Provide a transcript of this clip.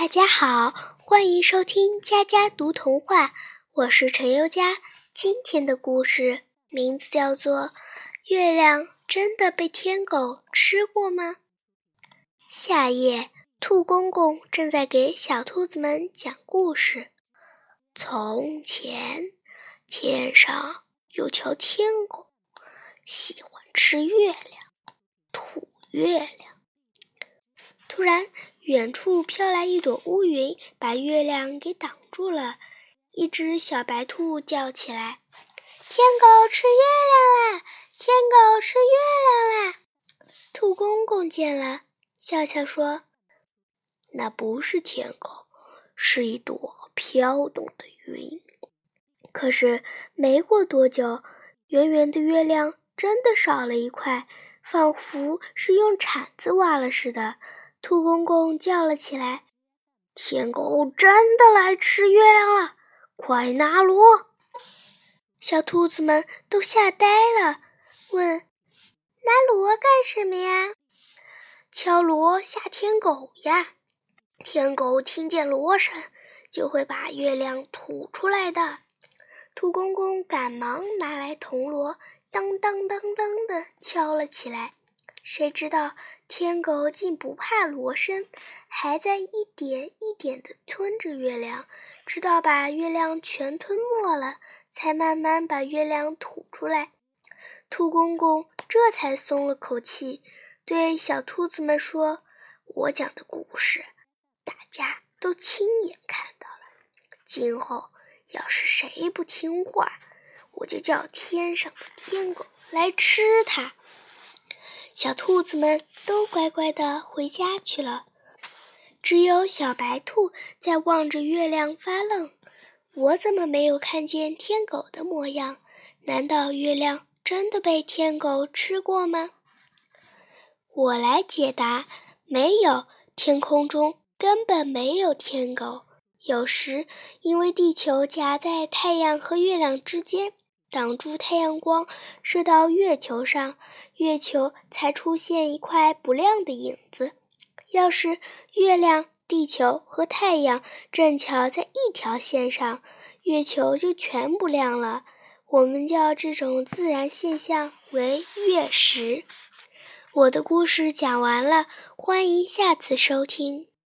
大家好，欢迎收听佳佳读童话，我是陈优佳。今天的故事名字叫做《月亮真的被天狗吃过吗》。夏夜，兔公公正在给小兔子们讲故事。从前，天上有条天狗，喜欢吃月亮，吐月亮。突然，远处飘来一朵乌云，把月亮给挡住了。一只小白兔叫起来：“天狗吃月亮啦！天狗吃月亮啦！”兔公公见了，笑笑说：“那不是天狗，是一朵飘动的云。”可是没过多久，圆圆的月亮真的少了一块，仿佛是用铲子挖了似的。兔公公叫了起来：“天狗真的来吃月亮了！快拿锣！”小兔子们都吓呆了，问：“拿锣干什么呀？”“敲锣吓天狗呀！天狗听见锣声，就会把月亮吐出来的。”兔公公赶忙拿来铜锣，当当当当的敲了起来。谁知道天狗竟不怕锣声，还在一点一点地吞着月亮，直到把月亮全吞没了，才慢慢把月亮吐出来。兔公公这才松了口气，对小兔子们说：“我讲的故事，大家都亲眼看到了。今后要是谁不听话，我就叫天上的天狗来吃它。”小兔子们都乖乖的回家去了，只有小白兔在望着月亮发愣。我怎么没有看见天狗的模样？难道月亮真的被天狗吃过吗？我来解答：没有，天空中根本没有天狗。有时因为地球夹在太阳和月亮之间。挡住太阳光射到月球上，月球才出现一块不亮的影子。要是月亮、地球和太阳正巧在一条线上，月球就全不亮了。我们叫这种自然现象为月食。我的故事讲完了，欢迎下次收听。